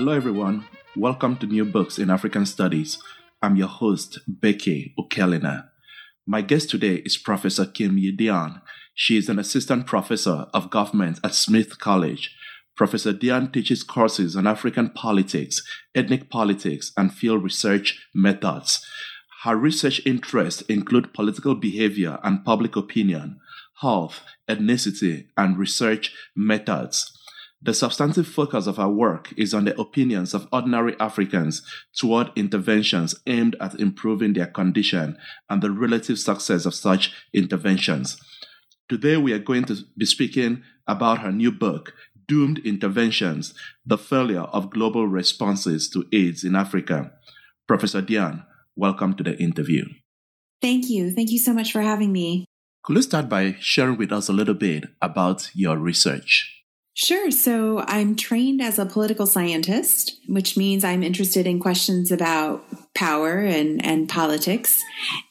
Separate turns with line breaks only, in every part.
Hello, everyone. Welcome to New Books in African Studies. I'm your host, Becky Okelina. My guest today is Professor Kim Yi She is an assistant professor of government at Smith College. Professor Dionne teaches courses on African politics, ethnic politics, and field research methods. Her research interests include political behavior and public opinion, health, ethnicity, and research methods. The substantive focus of our work is on the opinions of ordinary Africans toward interventions aimed at improving their condition and the relative success of such interventions. Today, we are going to be speaking about her new book, Doomed Interventions The Failure of Global Responses to AIDS in Africa. Professor Dionne, welcome to the interview.
Thank you. Thank you so much for having me.
Could you start by sharing with us a little bit about your research?
Sure. So I'm trained as a political scientist, which means I'm interested in questions about power and, and politics.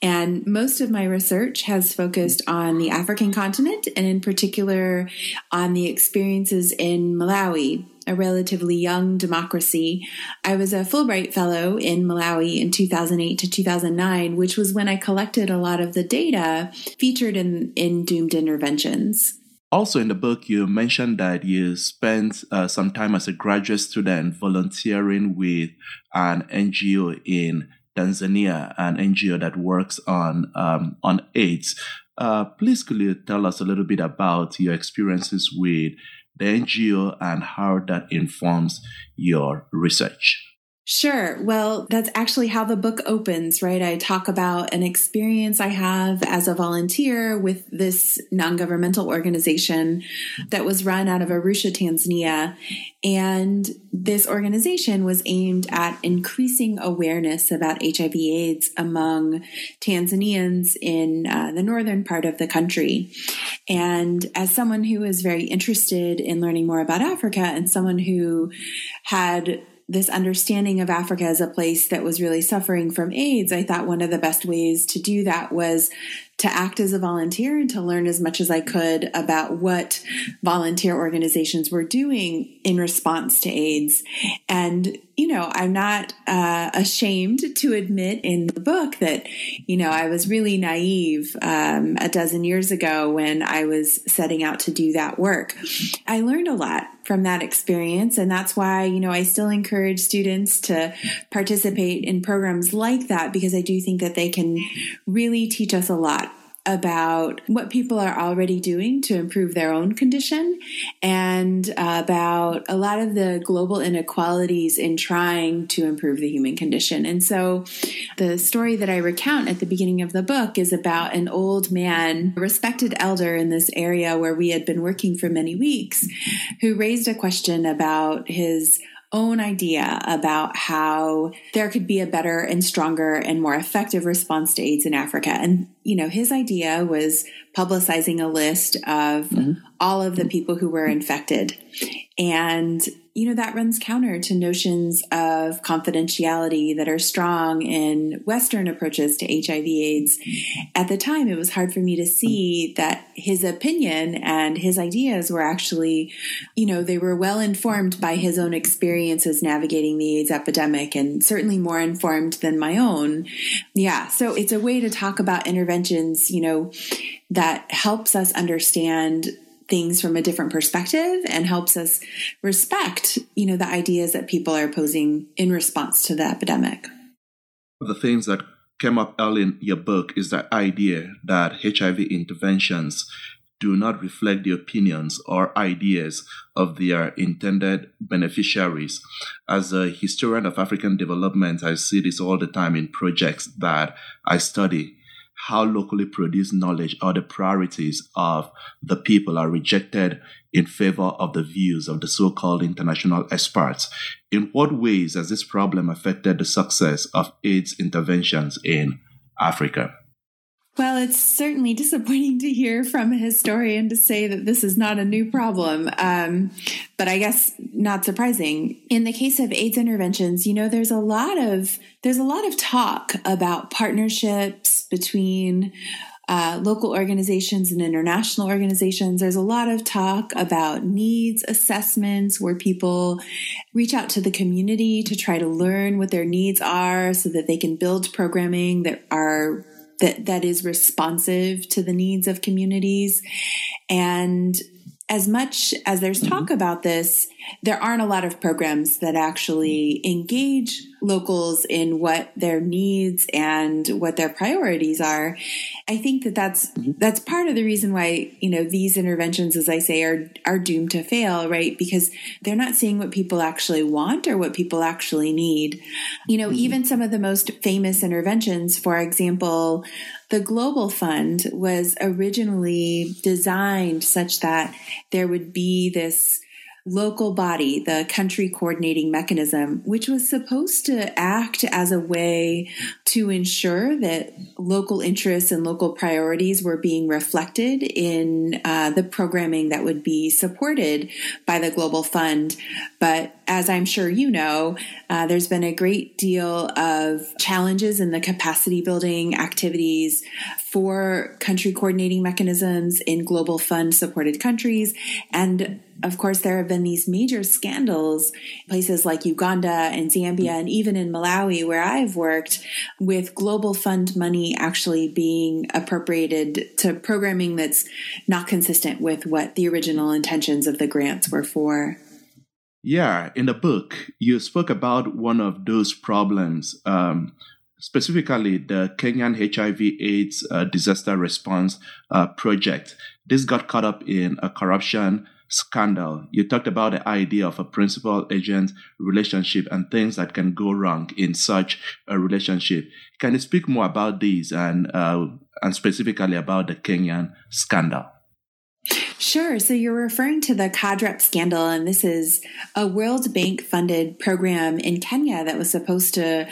And most of my research has focused on the African continent and, in particular, on the experiences in Malawi, a relatively young democracy. I was a Fulbright Fellow in Malawi in 2008 to 2009, which was when I collected a lot of the data featured in, in doomed interventions.
Also, in the book, you mentioned that you spent uh, some time as a graduate student volunteering with an NGO in Tanzania, an NGO that works on um, on AIDS. Uh, please, could you tell us a little bit about your experiences with the NGO and how that informs your research?
Sure. Well, that's actually how the book opens, right? I talk about an experience I have as a volunteer with this non governmental organization that was run out of Arusha, Tanzania. And this organization was aimed at increasing awareness about HIV AIDS among Tanzanians in uh, the northern part of the country. And as someone who is very interested in learning more about Africa and someone who had this understanding of Africa as a place that was really suffering from AIDS, I thought one of the best ways to do that was to act as a volunteer and to learn as much as I could about what volunteer organizations were doing in response to AIDS. And, you know, I'm not uh, ashamed to admit in the book that, you know, I was really naive um, a dozen years ago when I was setting out to do that work. I learned a lot from that experience. And that's why, you know, I still encourage students to participate in programs like that because I do think that they can really teach us a lot about what people are already doing to improve their own condition and about a lot of the global inequalities in trying to improve the human condition. And so the story that I recount at the beginning of the book is about an old man, a respected elder in this area where we had been working for many weeks, who raised a question about his own idea about how there could be a better and stronger and more effective response to AIDS in Africa. And, you know, his idea was publicizing a list of mm-hmm. all of the people who were infected. And you know, that runs counter to notions of confidentiality that are strong in Western approaches to HIV AIDS. At the time, it was hard for me to see that his opinion and his ideas were actually, you know, they were well informed by his own experiences navigating the AIDS epidemic and certainly more informed than my own. Yeah. So it's a way to talk about interventions, you know, that helps us understand things from a different perspective and helps us respect, you know, the ideas that people are posing in response to the epidemic.
The things that came up early in your book is the idea that HIV interventions do not reflect the opinions or ideas of their intended beneficiaries. As a historian of African development, I see this all the time in projects that I study. How locally produced knowledge or the priorities of the people are rejected in favor of the views of the so called international experts. In what ways has this problem affected the success of AIDS interventions in Africa?
Well, it's certainly disappointing to hear from a historian to say that this is not a new problem. Um, but I guess not surprising. In the case of AIDS interventions, you know, there's a lot of there's a lot of talk about partnerships between uh, local organizations and international organizations. There's a lot of talk about needs assessments where people reach out to the community to try to learn what their needs are so that they can build programming that are that that is responsive to the needs of communities. And as much as there's talk mm-hmm. about this, there aren't a lot of programs that actually engage locals in what their needs and what their priorities are. I think that that's mm-hmm. that's part of the reason why you know these interventions, as I say, are are doomed to fail, right? Because they're not seeing what people actually want or what people actually need. You know, mm-hmm. even some of the most famous interventions, for example, the Global Fund was originally designed such that there would be this local body, the country coordinating mechanism, which was supposed to act as a way to ensure that local interests and local priorities were being reflected in uh, the programming that would be supported by the Global Fund. But as I'm sure you know, uh, there's been a great deal of challenges in the capacity building activities for country coordinating mechanisms in Global Fund supported countries. And of course, there have been these major scandals, places like Uganda and Zambia, and even in Malawi, where I've worked, with Global Fund money actually being appropriated to programming that's not consistent with what the original intentions of the grants were for.
Yeah, in the book, you spoke about one of those problems, um, specifically the Kenyan HIV/AIDS uh, disaster response uh, project. This got caught up in a corruption scandal. You talked about the idea of a principal agent relationship and things that can go wrong in such a relationship. Can you speak more about these and uh, and specifically about the Kenyan scandal?
Sure. So you're referring to the KHADREP scandal, and this is a World Bank funded program in Kenya that was supposed to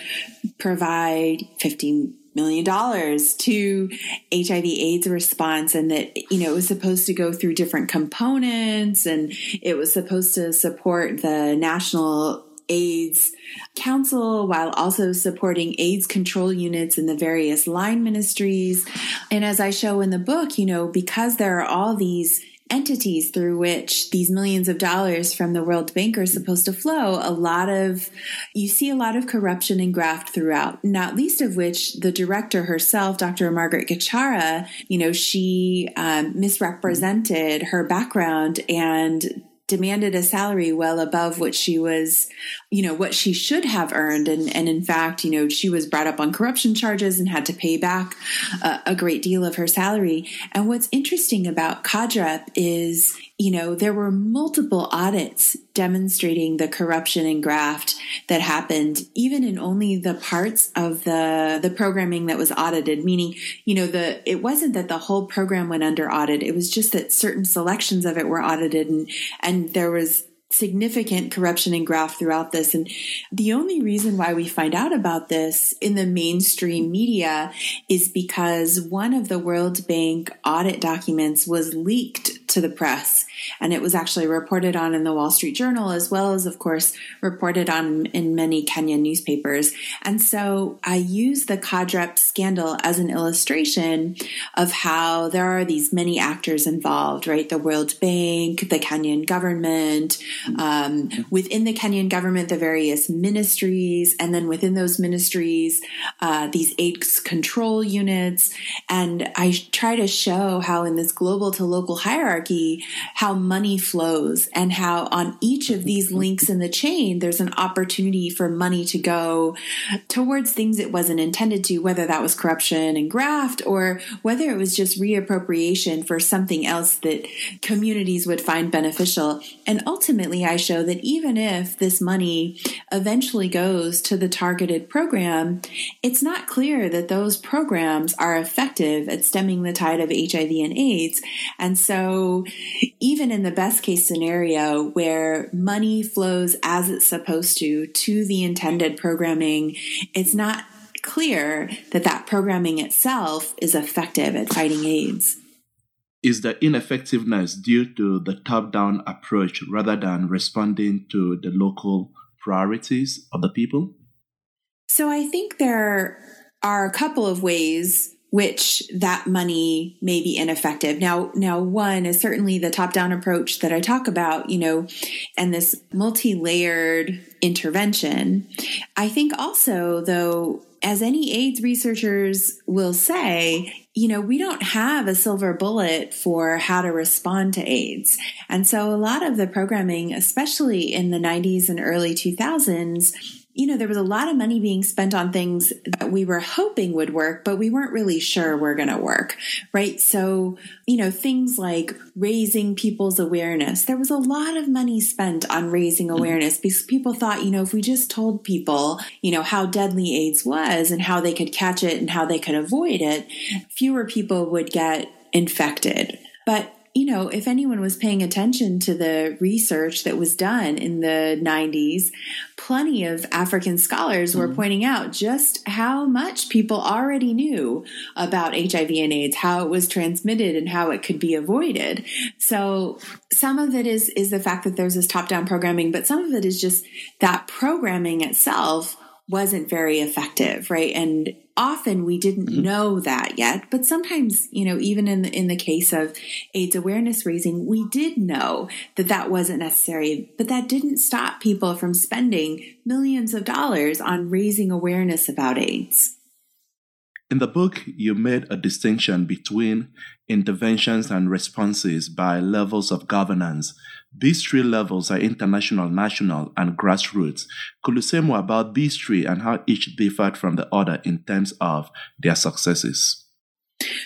provide 15 million dollars to HIV AIDS response and that you know it was supposed to go through different components and it was supposed to support the national AIDS Council while also supporting AIDS control units in the various line ministries. And as I show in the book, you know, because there are all these entities through which these millions of dollars from the World Bank are supposed to flow, a lot of, you see a lot of corruption and graft throughout, not least of which the director herself, Dr. Margaret Gachara, you know, she um, misrepresented her background and demanded a salary well above what she was, you know, what she should have earned. And, and in fact, you know, she was brought up on corruption charges and had to pay back a, a great deal of her salary. And what's interesting about KHADREP is, you know, there were multiple audits demonstrating the corruption and graft that happened, even in only the parts of the the programming that was audited. Meaning, you know, the it wasn't that the whole program went under audit; it was just that certain selections of it were audited, and and there was significant corruption and graft throughout this. And the only reason why we find out about this in the mainstream media is because one of the World Bank audit documents was leaked to the press. And it was actually reported on in the Wall Street Journal, as well as, of course, reported on in many Kenyan newspapers. And so I use the KHADREP scandal as an illustration of how there are these many actors involved, right? The World Bank, the Kenyan government, um, within the Kenyan government, the various ministries, and then within those ministries, uh, these AIDS control units. And I try to show how in this global to local hierarchy, hierarchy how money flows and how on each of these links in the chain, there's an opportunity for money to go towards things it wasn't intended to, whether that was corruption and graft or whether it was just reappropriation for something else that communities would find beneficial. And ultimately, I show that even if this money eventually goes to the targeted program, it's not clear that those programs are effective at stemming the tide of HIV and AIDS. And so, even in the best case scenario where money flows as it's supposed to to the intended programming, it's not clear that that programming itself is effective at fighting AIDS.
Is the ineffectiveness due to the top down approach rather than responding to the local priorities of the people?
So I think there are a couple of ways which that money may be ineffective. Now, now one is certainly the top down approach that I talk about, you know, and this multi-layered intervention. I think also though, as any AIDS researchers will say, you know, we don't have a silver bullet for how to respond to AIDS. And so a lot of the programming, especially in the 90s and early 2000s, you know, there was a lot of money being spent on things that we were hoping would work, but we weren't really sure were going to work, right? So, you know, things like raising people's awareness. There was a lot of money spent on raising mm-hmm. awareness because people thought, you know, if we just told people, you know, how deadly AIDS was and how they could catch it and how they could avoid it, fewer people would get infected. But you know, if anyone was paying attention to the research that was done in the 90s, plenty of African scholars were mm. pointing out just how much people already knew about HIV and AIDS, how it was transmitted and how it could be avoided. So some of it is is the fact that there's this top-down programming, but some of it is just that programming itself wasn't very effective, right? And often we didn't mm-hmm. know that yet, but sometimes, you know, even in the, in the case of AIDS awareness raising, we did know that that wasn't necessary, but that didn't stop people from spending millions of dollars on raising awareness about AIDS.
In the book, you made a distinction between interventions and responses by levels of governance. These three levels are international, national, and grassroots. Could you say more about these three and how each differed from the other in terms of their successes?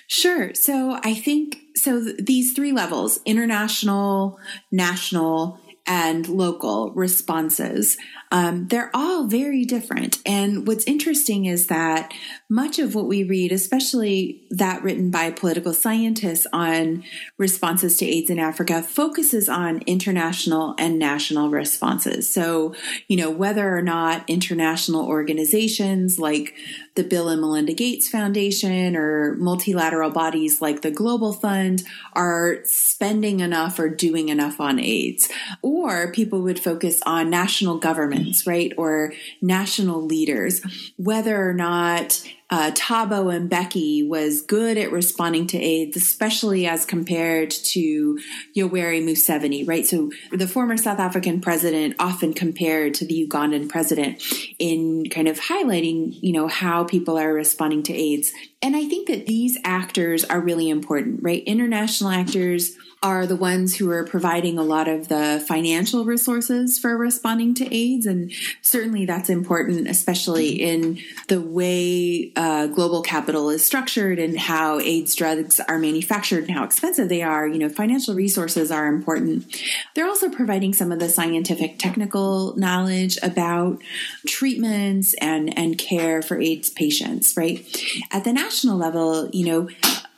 Sure. So I think so th- these three levels international, national, and local responses. Um, they're all very different. And what's interesting is that much of what we read, especially that written by political scientists on responses to AIDS in Africa, focuses on international and national responses. So, you know, whether or not international organizations like the Bill and Melinda Gates Foundation or multilateral bodies like the Global Fund are spending enough or doing enough on AIDS. Or people would focus on national governments, right? Or national leaders, whether or not uh, Mbeki was good at responding to AIDS, especially as compared to Yoweri Museveni, right? So the former South African president often compared to the Ugandan president in kind of highlighting, you know, how people are responding to AIDS. And I think that these actors are really important, right? International actors are the ones who are providing a lot of the financial resources for responding to AIDS. And certainly that's important, especially in the way uh, global capital is structured and how AIDS drugs are manufactured and how expensive they are. You know, financial resources are important. They're also providing some of the scientific technical knowledge about treatments and, and care for AIDS patients, right? At the national level, you know,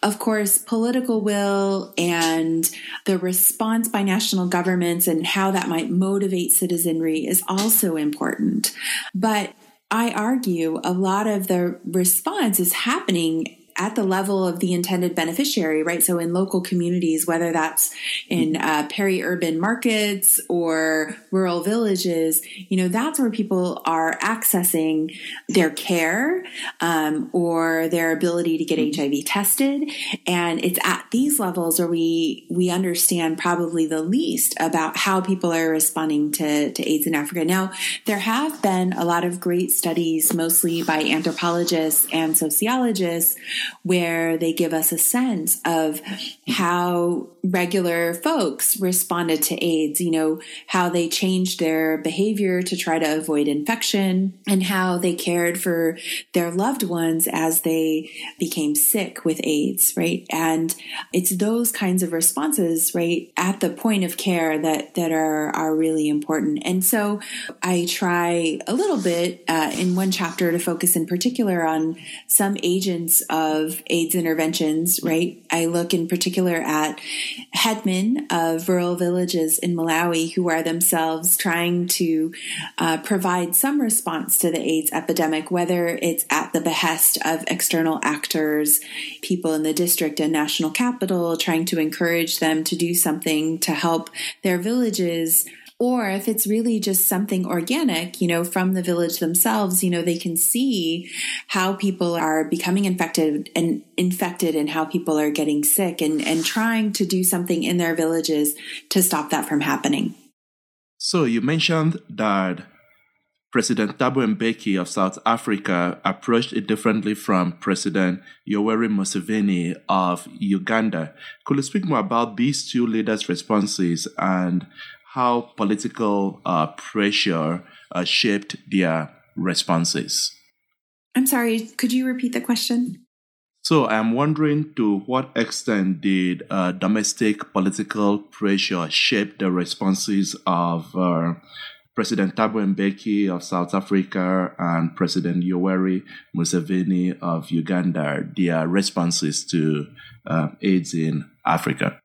of course, political will and the response by national governments and how that might motivate citizenry is also important. But I argue a lot of the response is happening at the level of the intended beneficiary, right? So in local communities, whether that's in uh, peri-urban markets or rural villages, you know, that's where people are accessing their care um, or their ability to get HIV mm-hmm. tested, and it's at these levels where we we understand probably the least about how people are responding to to AIDS in Africa. Now, there have been a lot of great studies, mostly by anthropologists and sociologists where they give us a sense of how regular folks responded to AIDS, you know, how they changed their behavior to try to avoid infection and how they cared for their loved ones as they became sick with AIDS, right? And it's those kinds of responses, right, at the point of care that, that are, are really important. And so I try a little bit uh, in one chapter to focus in particular on some agents of AIDS interventions, right? I look in particular at headmen of rural villages in Malawi who are themselves trying to uh, provide some response to the AIDS epidemic, whether it's at the behest of external actors, people in the district and national capital, trying to encourage them to do something to help their villages or if it's really just something organic, you know, from the village themselves, you know, they can see how people are becoming infected and infected and how people are getting sick and, and trying to do something in their villages to stop that from happening.
So you mentioned that President Thabo Mbeki of South Africa approached it differently from President Yoweri Museveni of Uganda. Could you speak more about these two leaders' responses and how political uh, pressure uh, shaped their responses.
I'm sorry, could you repeat the question?
So I'm wondering to what extent did uh, domestic political pressure shape the responses of uh, President Thabo Mbeki of South Africa and President Yoweri Museveni of Uganda, their responses to uh, AIDS in Africa?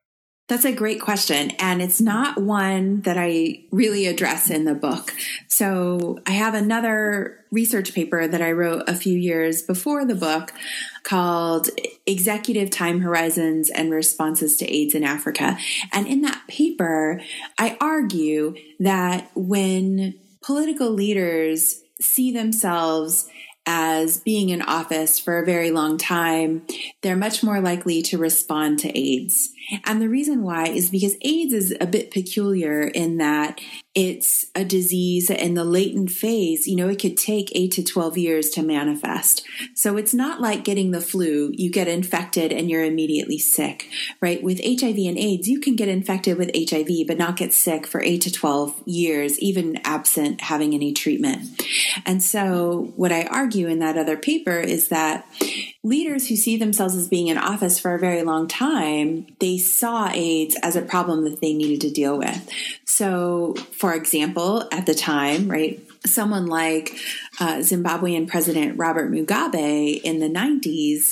That's a great question. And it's not one that I really address in the book. So I have another research paper that I wrote a few years before the book called Executive Time Horizons and Responses to AIDS in Africa. And in that paper, I argue that when political leaders see themselves as being in office for a very long time, they're much more likely to respond to AIDS. And the reason why is because AIDS is a bit peculiar in that it's a disease in the latent phase. You know, it could take eight to 12 years to manifest. So it's not like getting the flu. You get infected and you're immediately sick, right? With HIV and AIDS, you can get infected with HIV, but not get sick for eight to 12 years, even absent having any treatment. And so what I argue in that other paper is that leaders who see themselves as being in office for a very long time, they saw AIDS as a problem that they needed to deal with. So, for example, at the time, right, someone like uh, Zimbabwean President Robert Mugabe in the 90s,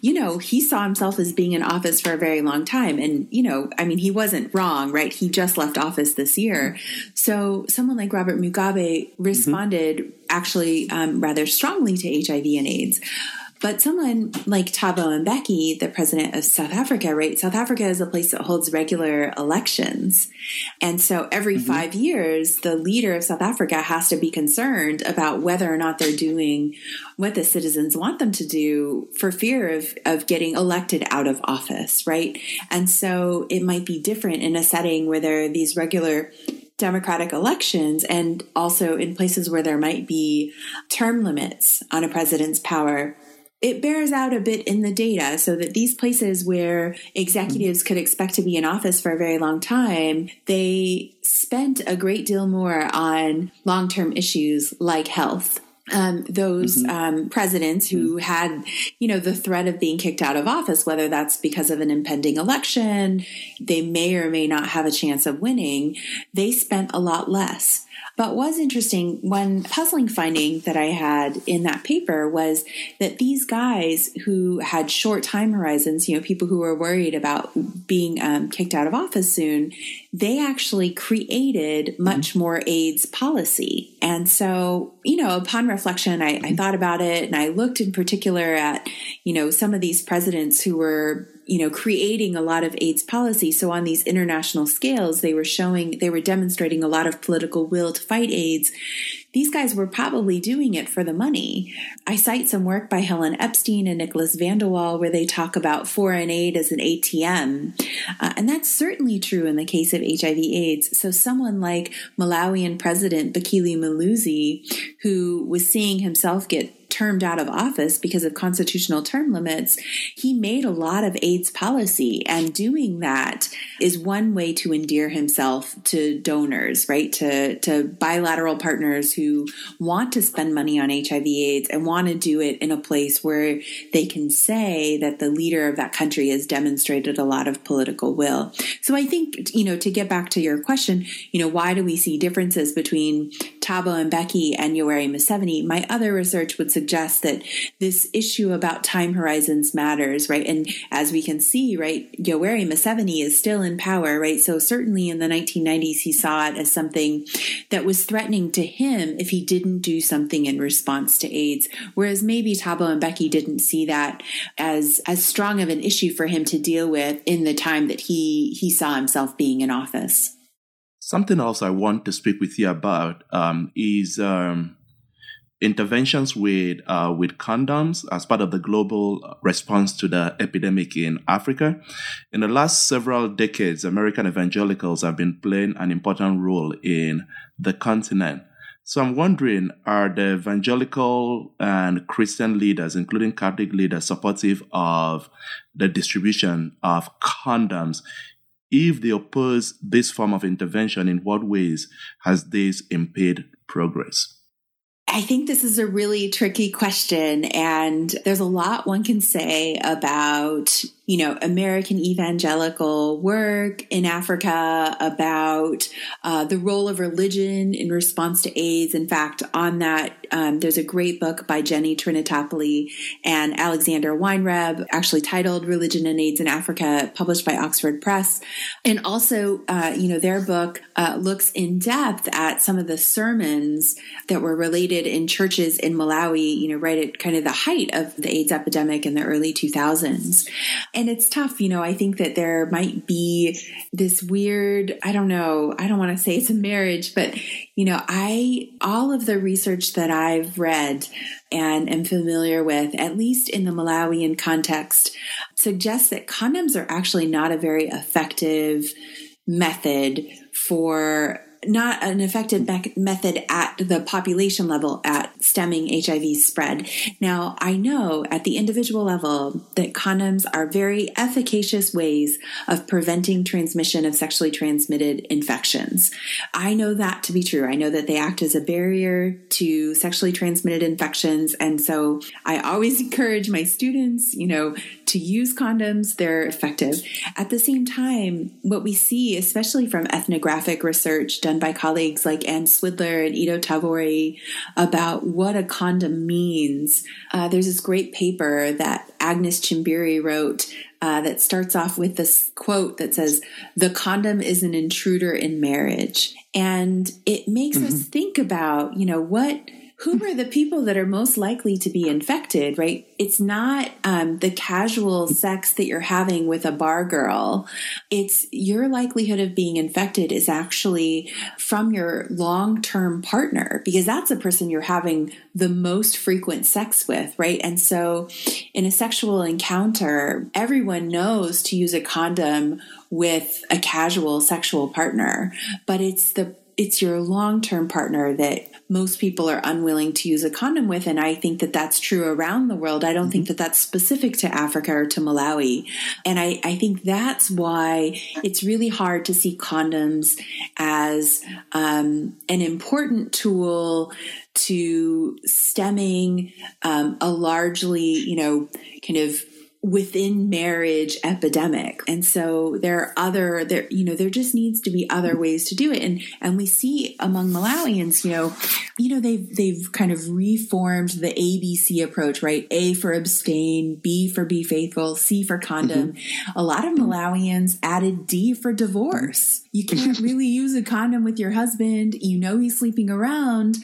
you know, he saw himself as being in office for a very long time. And, you know, I mean, he wasn't wrong, right? He just left office this year. So someone like Robert Mugabe responded mm-hmm. actually um, rather strongly to HIV and AIDS. But someone like Thabo Mbeki, the president of South Africa, right? South Africa is a place that holds regular elections. And so every mm-hmm. five years, the leader of South Africa has to be concerned about whether or not they're doing what the citizens want them to do for fear of, of getting elected out of office, right? And so it might be different in a setting where there are these regular democratic elections and also in places where there might be term limits on a president's power it bears out a bit in the data so that these places where executives could expect to be in office for a very long time, they spent a great deal more on long term issues like health. Um, those mm-hmm. um, presidents who mm-hmm. had, you know, the threat of being kicked out of office, whether that's because of an impending election, they may or may not have a chance of winning, they spent a lot less but was interesting, one puzzling finding that I had in that paper was that these guys who had short time horizons, you know, people who were worried about being um, kicked out of office soon, they actually created much mm-hmm. more AIDS policy. And so, you know, upon reflection, I, I thought about it and I looked in particular at, you know, some of these presidents who were you know, creating a lot of AIDS policy. So on these international scales, they were showing, they were demonstrating a lot of political will to fight AIDS. These guys were probably doing it for the money. I cite some work by Helen Epstein and Nicholas van de Walle where they talk about foreign aid as an ATM. Uh, and that's certainly true in the case of HIV AIDS. So someone like Malawian President Bakili Muluzi, who was seeing himself get termed out of office because of constitutional term limits, he made a lot of AIDS policy. And doing that is one way to endear himself to donors, right? To, to bilateral partners who want to spend money on HIV AIDS and want to do it in a place where they can say that the leader of that country has demonstrated a lot of political will. So I think, you know, to get back to your question, you know, why do we see differences between Thabo Mbeki and Yoweri Museveni? My other research would suggest that this issue about time horizons matters, right? And as we can see, right, Yoweri Museveni is still in power, right? So certainly in the 1990s, he saw it as something that was threatening to him if he didn't do something in response to AIDS. Whereas maybe Thabo Mbeki didn't see that as as strong of an issue for him to deal with in the time that he he saw himself being in office.
Something else I want to speak with you about um, is um, interventions with uh, with condoms as part of the global response to the epidemic in Africa. In the last several decades, American evangelicals have been playing an important role in the continent. So I'm wondering, are the evangelical and Christian leaders, including Catholic leaders, supportive of the distribution of condoms? If they oppose this form of intervention, in what ways has this impeded progress?
I think this is a really tricky question, and there's a lot one can say about you know, American evangelical work in Africa about uh, the role of religion in response to AIDS. In fact, on that, um, there's a great book by Jenny Trinitapoli and Alexander Weinreb, actually titled Religion and AIDS in Africa, published by Oxford Press. And also, uh, you know, their book uh, looks in depth at some of the sermons that were related in churches in Malawi, you know, right at kind of the height of the AIDS epidemic in the early 2000s and it's tough. You know, I think that there might be this weird, I don't know, I don't want to say it's a marriage, but, you know, I, all of the research that I've read and am familiar with, at least in the Malawian context, suggests that condoms are actually not a very effective method for not an effective me- method at the population level at stemming HIV spread. Now, I know at the individual level that condoms are very efficacious ways of preventing transmission of sexually transmitted infections. I know that to be true. I know that they act as a barrier to sexually transmitted infections. And so I always encourage my students, you know, to use condoms. They're effective. At the same time, what we see, especially from ethnographic research done by colleagues like Ann Swidler and Ido Tavory about what a condom means. Uh, there's this great paper that Agnes Chimbiri wrote uh, that starts off with this quote that says, The condom is an intruder in marriage. And it makes mm-hmm. us think about, you know, what who are the people that are most likely to be infected, right? It's not um, the casual sex that you're having with a bar girl. It's your likelihood of being infected is actually from your long term partner because that's the person you're having the most frequent sex with, right? And so in a sexual encounter, everyone knows to use a condom with a casual sexual partner, but it's the it's your long-term partner that most people are unwilling to use a condom with. And I think that that's true around the world. I don't mm-hmm. think that that's specific to Africa or to Malawi. And I, I think that's why it's really hard to see condoms as um, an important tool to stemming um, a largely, you know, kind of within marriage epidemic. And so there are other there you know there just needs to be other ways to do it and and we see among Malawians, you know, you know they've they've kind of reformed the ABC approach, right? A for abstain, B for be faithful, C for condom. Mm-hmm. A lot of Malawians added D for divorce. You can't really use a condom with your husband. You know he's sleeping around.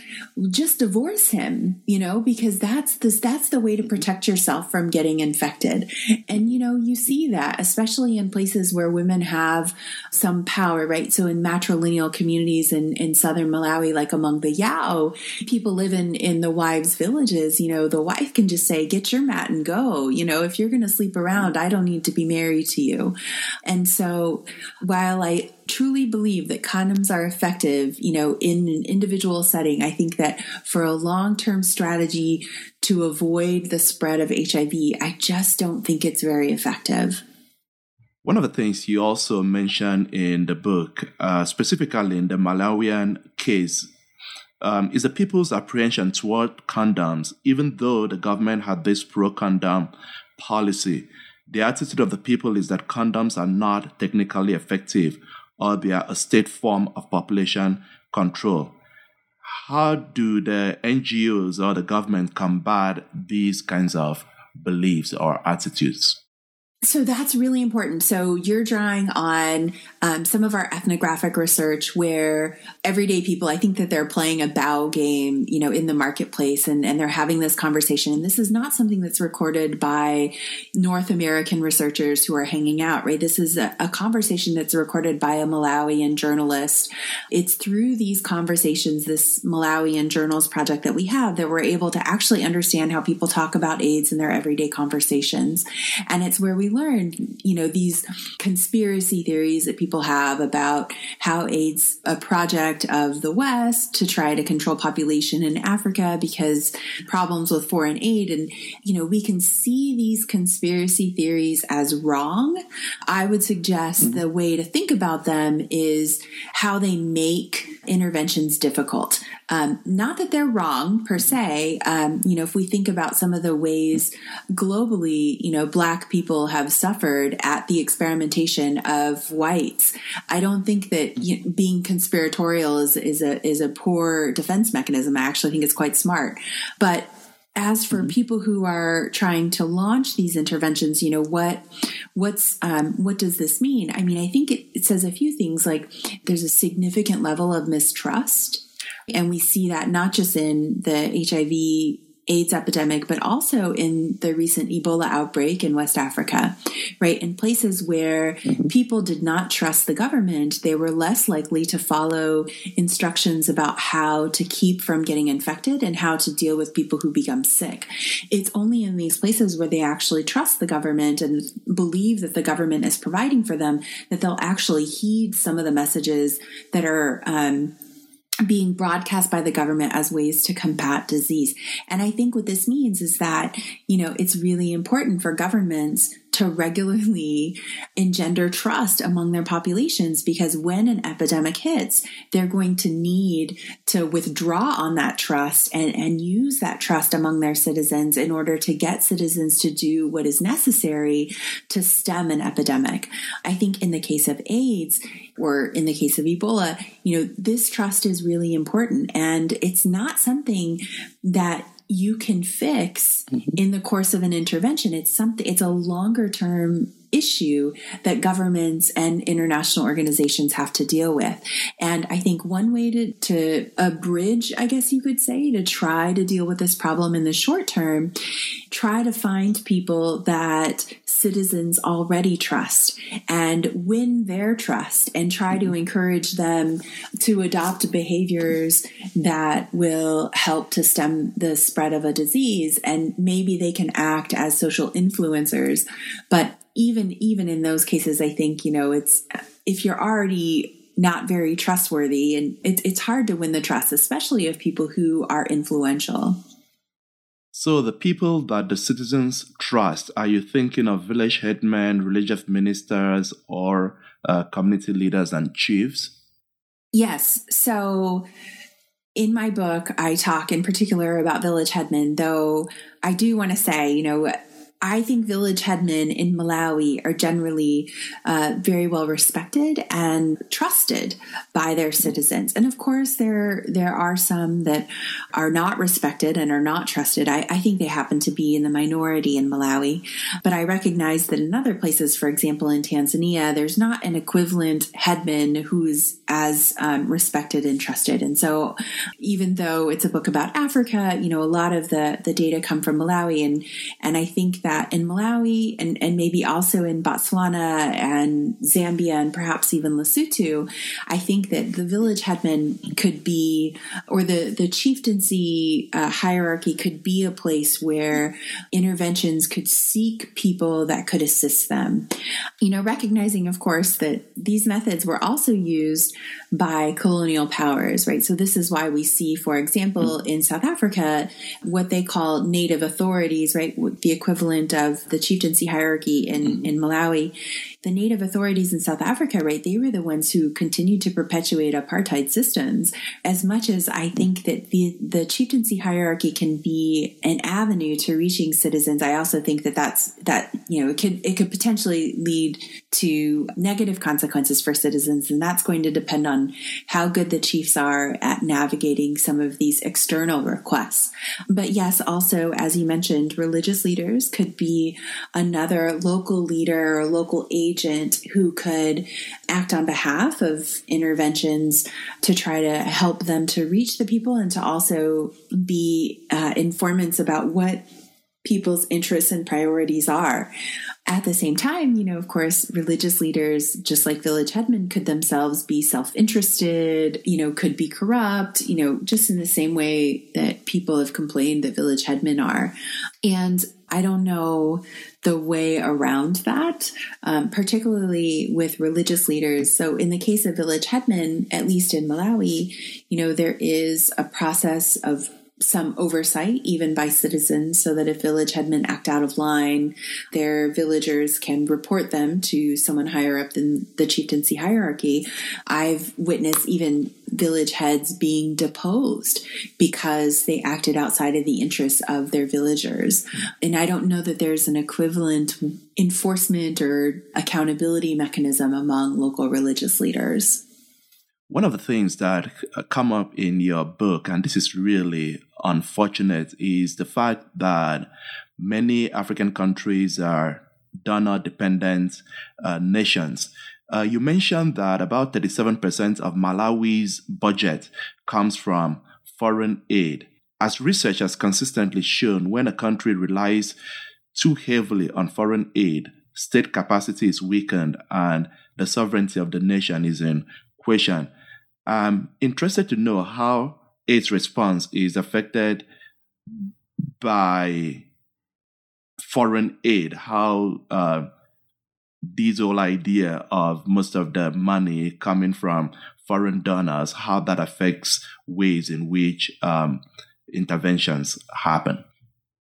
Just divorce him, you know, because that's this that's the way to protect yourself from getting infected. And, you know, you see that, especially in places where women have some power, right? So in matrilineal communities in, in southern Malawi, like among the Yao, people live in, in the wives' villages, you know, the wife can just say, get your mat and go. You know, if you're going to sleep around, I don't need to be married to you. And so while I truly believe that condoms are effective, you know, in an individual setting, I think that for a long term strategy to avoid the spread of HIV, I just don't think it's very effective.
One of the things you also mention in the book, uh, specifically in the Malawian case, um, is the people's apprehension toward condoms, even though the government had this pro condom policy. The attitude of the people is that condoms are not technically effective or a state form of population control. How do the NGOs or the government combat these kinds of beliefs or attitudes?
So that's really important. So you're drawing on um, some of our ethnographic research where everyday people, I think that they're playing a bawo game, you know, in the marketplace and, and they're having this conversation. And this is not something that's recorded by North American researchers who are hanging out, right? This is a, a conversation that's recorded by a Malawian journalist. It's through these conversations, this Malawian journals project that we have, that we're able to actually understand how people talk about AIDS in their everyday conversations. And it's where we learned, you know, these conspiracy theories that people have about how AIDS a project of the West to try to control population in Africa because problems with foreign aid. And, you know, we can see these conspiracy theories as wrong. I would suggest mm-hmm. the way to think about them is how they make interventions difficult. Um, not that they're wrong per se. Um, you know, if we think about some of the ways globally, you know, black people have suffered at the experimentation of whites, I don't think that you know, being conspiratorial is, is a is a poor defense mechanism. I actually think it's quite smart, but as for mm-hmm. people who are trying to launch these interventions you know what what's um, what does this mean i mean i think it, it says a few things like there's a significant level of mistrust and we see that not just in the HIV AIDS epidemic, but also in the recent Ebola outbreak in West Africa, right? In places where mm-hmm. people did not trust the government, they were less likely to follow instructions about how to keep from getting infected and how to deal with people who become sick. It's only in these places where they actually trust the government and believe that the government is providing for them that they'll actually heed some of the messages that are, um, being broadcast by the government as ways to combat disease. And I think what this means is that, you know, it's really important for governments to regularly engender trust among their populations because when an epidemic hits, they're going to need to withdraw on that trust and, and use that trust among their citizens in order to get citizens to do what is necessary to stem an epidemic. I think in the case of AIDS or in the case of Ebola, you know, this trust is really important and it's not something that you can fix mm-hmm. in the course of an intervention. It's something, it's a longer term issue that governments and international organizations have to deal with. And I think one way to, to a bridge, I guess you could say, to try to deal with this problem in the short term, try to find people that citizens already trust and win their trust and try to mm-hmm. encourage them to adopt behaviors that will help to stem the spread of a disease. And maybe they can act as social influencers, but even even in those cases, I think you know it's if you're already not very trustworthy, and it, it's hard to win the trust, especially of people who are influential.
So, the people that the citizens trust, are you thinking of village headmen, religious ministers, or uh, community leaders and chiefs?
Yes. So, in my book, I talk in particular about village headmen, though I do want to say, you know, I think village headmen in Malawi are generally uh, very well respected and trusted by their citizens. And of course, there there are some that are not respected and are not trusted. I, I think they happen to be in the minority in Malawi. But I recognize that in other places, for example, in Tanzania, there's not an equivalent headman who's as um, respected and trusted. And so, even though it's a book about Africa, you know, a lot of the the data come from Malawi, and and I think that in Malawi and, and maybe also in Botswana and Zambia and perhaps even Lesotho, I think that the village headman could be, or the, the chieftaincy uh, hierarchy could be a place where interventions could seek people that could assist them. You know, recognizing, of course, that these methods were also used by colonial powers, right? So this is why we see, for example, in South Africa, what they call native authorities, right? The equivalent of the chieftaincy hierarchy in, mm-hmm. in Malawi the native authorities in South Africa, right, they were the ones who continued to perpetuate apartheid systems. As much as I think that the, the chieftaincy hierarchy can be an avenue to reaching citizens, I also think that that's, that, you know, it could, it could potentially lead to negative consequences for citizens. And that's going to depend on how good the chiefs are at navigating some of these external requests. But yes, also, as you mentioned, religious leaders could be another local leader or local aid agent who could act on behalf of interventions to try to help them to reach the people and to also be uh, informants about what people's interests and priorities are. At the same time, you know, of course, religious leaders, just like village headmen, could themselves be self interested, you know, could be corrupt, you know, just in the same way that people have complained that village headmen are. And I don't know the way around that, um, particularly with religious leaders. So, in the case of village headmen, at least in Malawi, you know, there is a process of some oversight, even by citizens, so that if village headmen act out of line, their villagers can report them to someone higher up than the chieftaincy hierarchy. I've witnessed even village heads being deposed because they acted outside of the interests of their villagers. And I don't know that there's an equivalent enforcement or accountability mechanism among local religious leaders.
One of the things that uh, come up in your book, and this is really unfortunate, is the fact that many African countries are donor dependent uh, nations. Uh, you mentioned that about 37% of Malawi's budget comes from foreign aid. As research has consistently shown, when a country relies too heavily on foreign aid, state capacity is weakened and the sovereignty of the nation is in question. I'm interested to know how its response is affected by foreign aid, how uh, this whole idea of most of the money coming from foreign donors, how that affects ways in which um, interventions happen.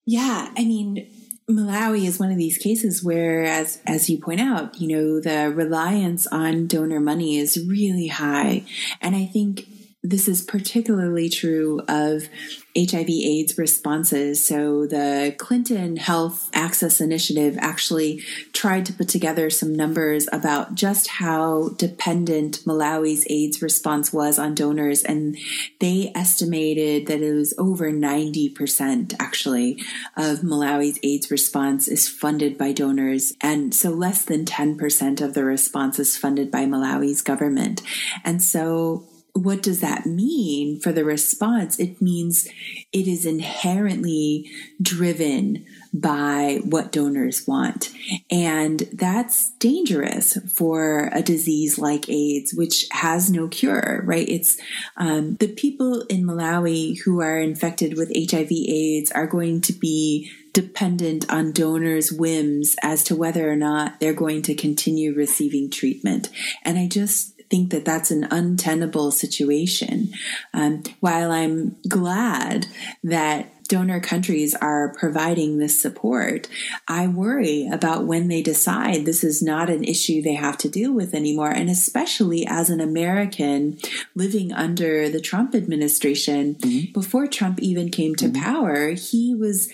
Yeah, I mean, Malawi is one of these cases where, as as you point out, you know, the reliance on donor money is really high, and I think this is particularly true of HIV AIDS responses. So the Clinton Health Access Initiative actually tried to put together some numbers about just how dependent Malawi's AIDS response was on donors. And they estimated that it was over 90% actually of Malawi's AIDS response is funded by donors. And so less than 10% of the response is funded by Malawi's government. And so what does that mean for the response? It means it is inherently driven by what donors want. And that's dangerous for a disease like AIDS, which has no cure, right? It's um, the people in Malawi who are infected with HIV AIDS are going to be dependent on donors' whims as to whether or not they're going to continue receiving treatment. And I just think that that's an untenable situation. Um, while I'm glad that donor countries are providing this support, I worry about when they decide this is not an issue they have to deal with anymore. And especially as an American living under the Trump administration, mm-hmm. before Trump even came to mm-hmm. power, he was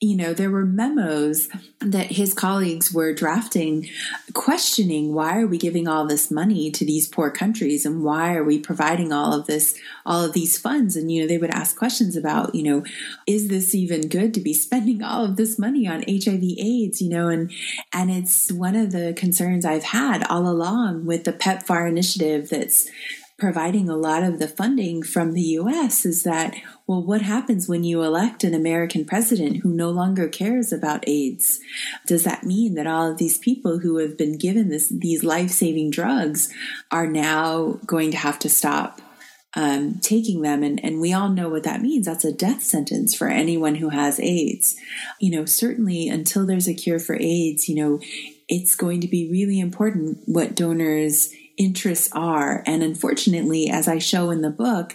you know, there were memos that his colleagues were drafting questioning why are we giving all this money to these poor countries and why are we providing all of this, all of these funds? And, you know, they would ask questions about, you know, is this even good to be spending all of this money on HIV AIDS, you know, and, and it's one of the concerns I've had all along with the PEPFAR initiative that's providing a lot of the funding from the US is that, well, what happens when you elect an American president who no longer cares about AIDS? Does that mean that all of these people who have been given this, these life saving drugs are now going to have to stop um, taking them. And, and we all know what that means. That's a death sentence for anyone who has AIDS. You know, certainly until there's a cure for AIDS, you know, it's going to be really important what donors interests are. And unfortunately, as I show in the book,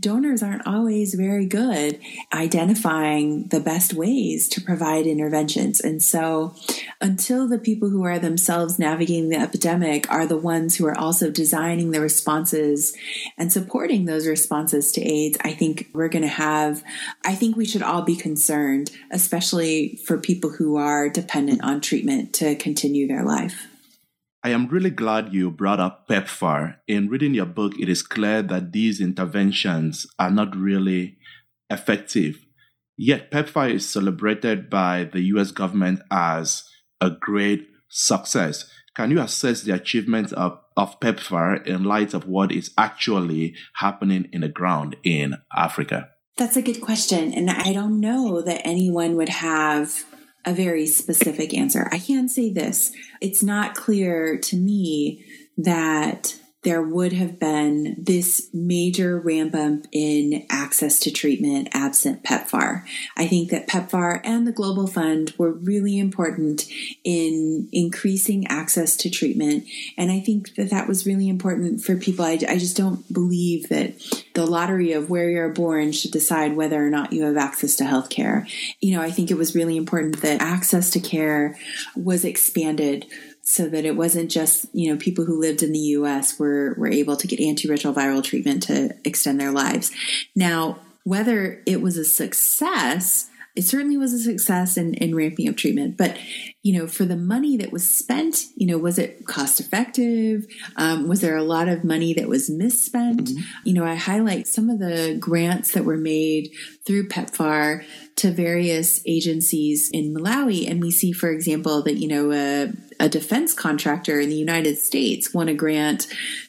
donors aren't always very good identifying the best ways to provide interventions. And so until the people who are themselves navigating the epidemic are the ones who are also designing the responses and supporting those responses to AIDS, I think we're going to have, I think we should all be concerned, especially for people who are dependent on treatment to continue their life.
I am really glad you brought up PEPFAR. In reading your book, it is clear that these interventions are not really effective. Yet PEPFAR is celebrated by the US government as a great success. Can you assess the achievements of, of PEPFAR in light of what is actually happening in the ground in Africa?
That's a good question. And I don't know that anyone would have a very specific answer. I can say this it's not clear to me that there would have been this major ramp up in access to treatment absent PEPFAR. I think that PEPFAR and the Global Fund were really important in increasing access to treatment. And I think that that was really important for people. I, I just don't believe that the lottery of where you're born should decide whether or not you have access to health care. You know, I think it was really important that access to care was expanded so that it wasn't just you know people who lived in the U.S. were were able to get antiretroviral treatment to extend their lives. Now, whether it was a success it certainly was a success in, in ramping up treatment. But, you know, for the money that was spent, you know, was it cost effective? Um, was there a lot of money that was misspent? Mm-hmm. You know, I highlight some of the grants that were made through PEPFAR to various agencies in Malawi. And we see, for example, that, you know, a, a defense contractor in the United States won a grant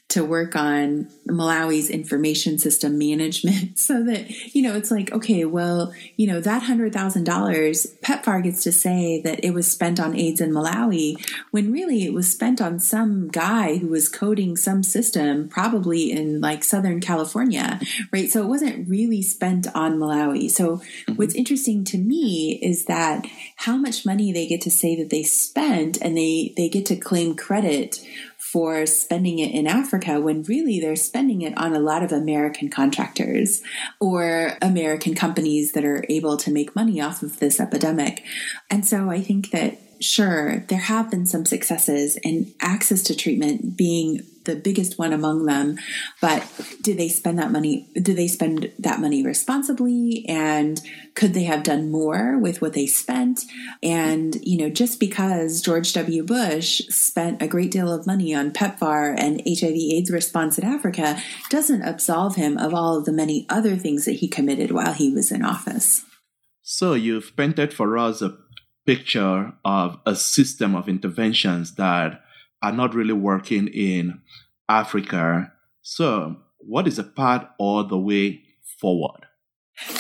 to work on Malawi's information system management so that, you know, it's like, okay, well, you know, that $100,000, PEPFAR gets to say that it was spent on AIDS in Malawi when really it was spent on some guy who was coding some system, probably in like Southern California, right? So it wasn't really spent on Malawi. So mm-hmm. what's interesting to me is that how much money they get to say that they spent and they, they get to claim credit for spending it in Africa when really they're spending it on a lot of American contractors or American companies that are able to make money off of this epidemic. And so I think that sure, there have been some successes in access to treatment being the biggest one among them. But did they spend that money? Did they spend that money responsibly? And could they have done more with what they spent? And, you know, just because George W. Bush spent a great deal of money on PEPFAR and HIV AIDS response in Africa doesn't absolve him of all of the many other things that he committed while he was in office.
So you've painted for us a picture of a system of interventions that are not really working in Africa. So, what is the path or the way forward?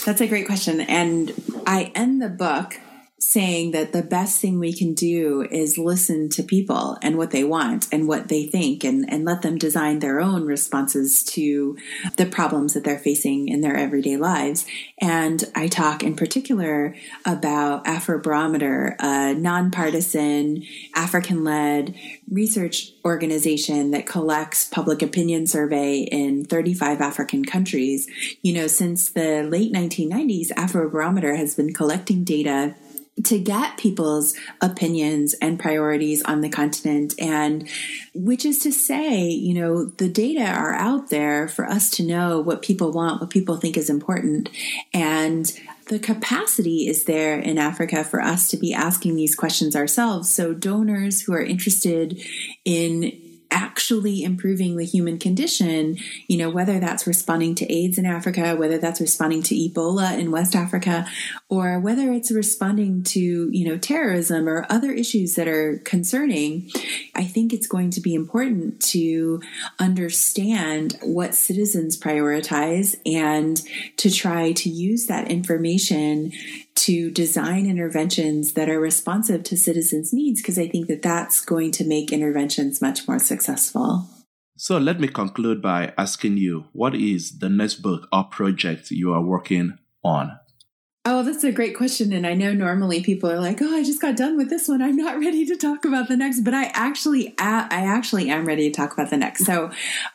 That's a great question. And I end the book saying that the best thing we can do is listen to people and what they want and what they think and, and let them design their own responses to the problems that they're facing in their everyday lives. And I talk in particular about Afrobarometer, a nonpartisan, African led research organization that collects public opinion survey in 35 African countries. You know, since the late 1990s, Afrobarometer has been collecting data to get people's opinions and priorities on the continent. And which is to say, you know, the data are out there for us to know what people want, what people think is important. And the capacity is there in Africa for us to be asking these questions ourselves. So donors who are interested in actually improving the human condition, you know, whether that's responding to AIDS in Africa, whether that's responding to Ebola in West Africa, or whether it's responding to, you know, terrorism or other issues that are concerning, I think it's going to be important to understand what citizens prioritize and to try to use that information to design interventions that are responsive to citizens' needs, because I think that that's going to make interventions much more successful.
So let me conclude by asking you what is the next book or project you are working on?
Oh, that's a great question. And I know normally people are like, "Oh, I just got done with this one. I'm not ready to talk about the next." But I actually, I actually am ready to talk about the next. So,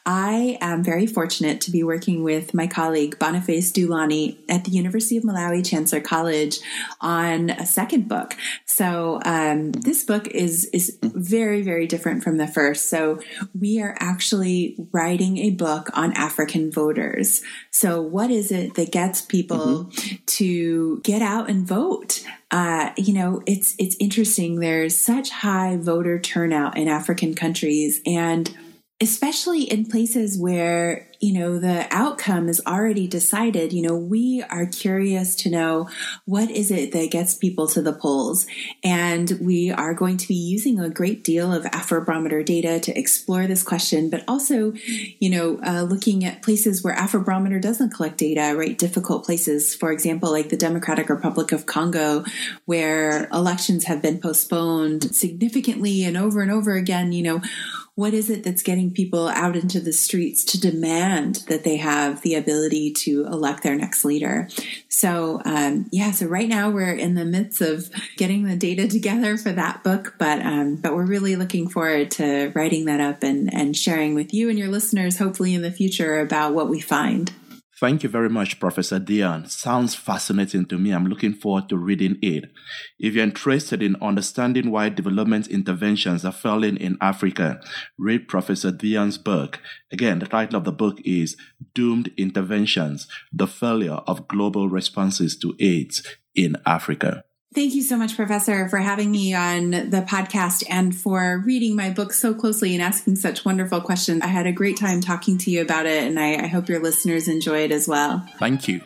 I am very fortunate to be working with my colleague Boniface Dulani at the University of Malawi Chancellor College on a second book. So, um, this book is is very, very different from the first. So, we are actually writing a book on African voters. So, what is it that gets people mm-hmm. to get out and vote. Uh, you know, it's it's interesting. There's such high voter turnout in African countries, and especially in places where you know, the outcome is already decided. You know, we are curious to know what is it that gets people to the polls. And we are going to be using a great deal of Afrobarometer data to explore this question, but also, you know, uh, looking at places where Afrobarometer doesn't collect data, right? Difficult places, for example, like the Democratic Republic of Congo, where elections have been postponed significantly and over and over again, you know, what is it that's getting people out into the streets to demand that they have the ability to elect their next leader? So, um, yeah, so right now we're in the midst of getting the data together for that book, but um, but we're really looking forward to writing that up and, and sharing with you and your listeners, hopefully in the future, about what we find.
Thank you very much, Professor Dionne. Sounds fascinating to me. I'm looking forward to reading it. If you're interested in understanding why development interventions are failing in Africa, read Professor Dionne's book. Again, the title of the book is Doomed Interventions The Failure of Global Responses to AIDS in Africa.
Thank you so much, Professor, for having me on the podcast and for reading my book so closely and asking such wonderful questions. I had a great time talking to you about it, and I, I hope your listeners enjoy it as well.
Thank you.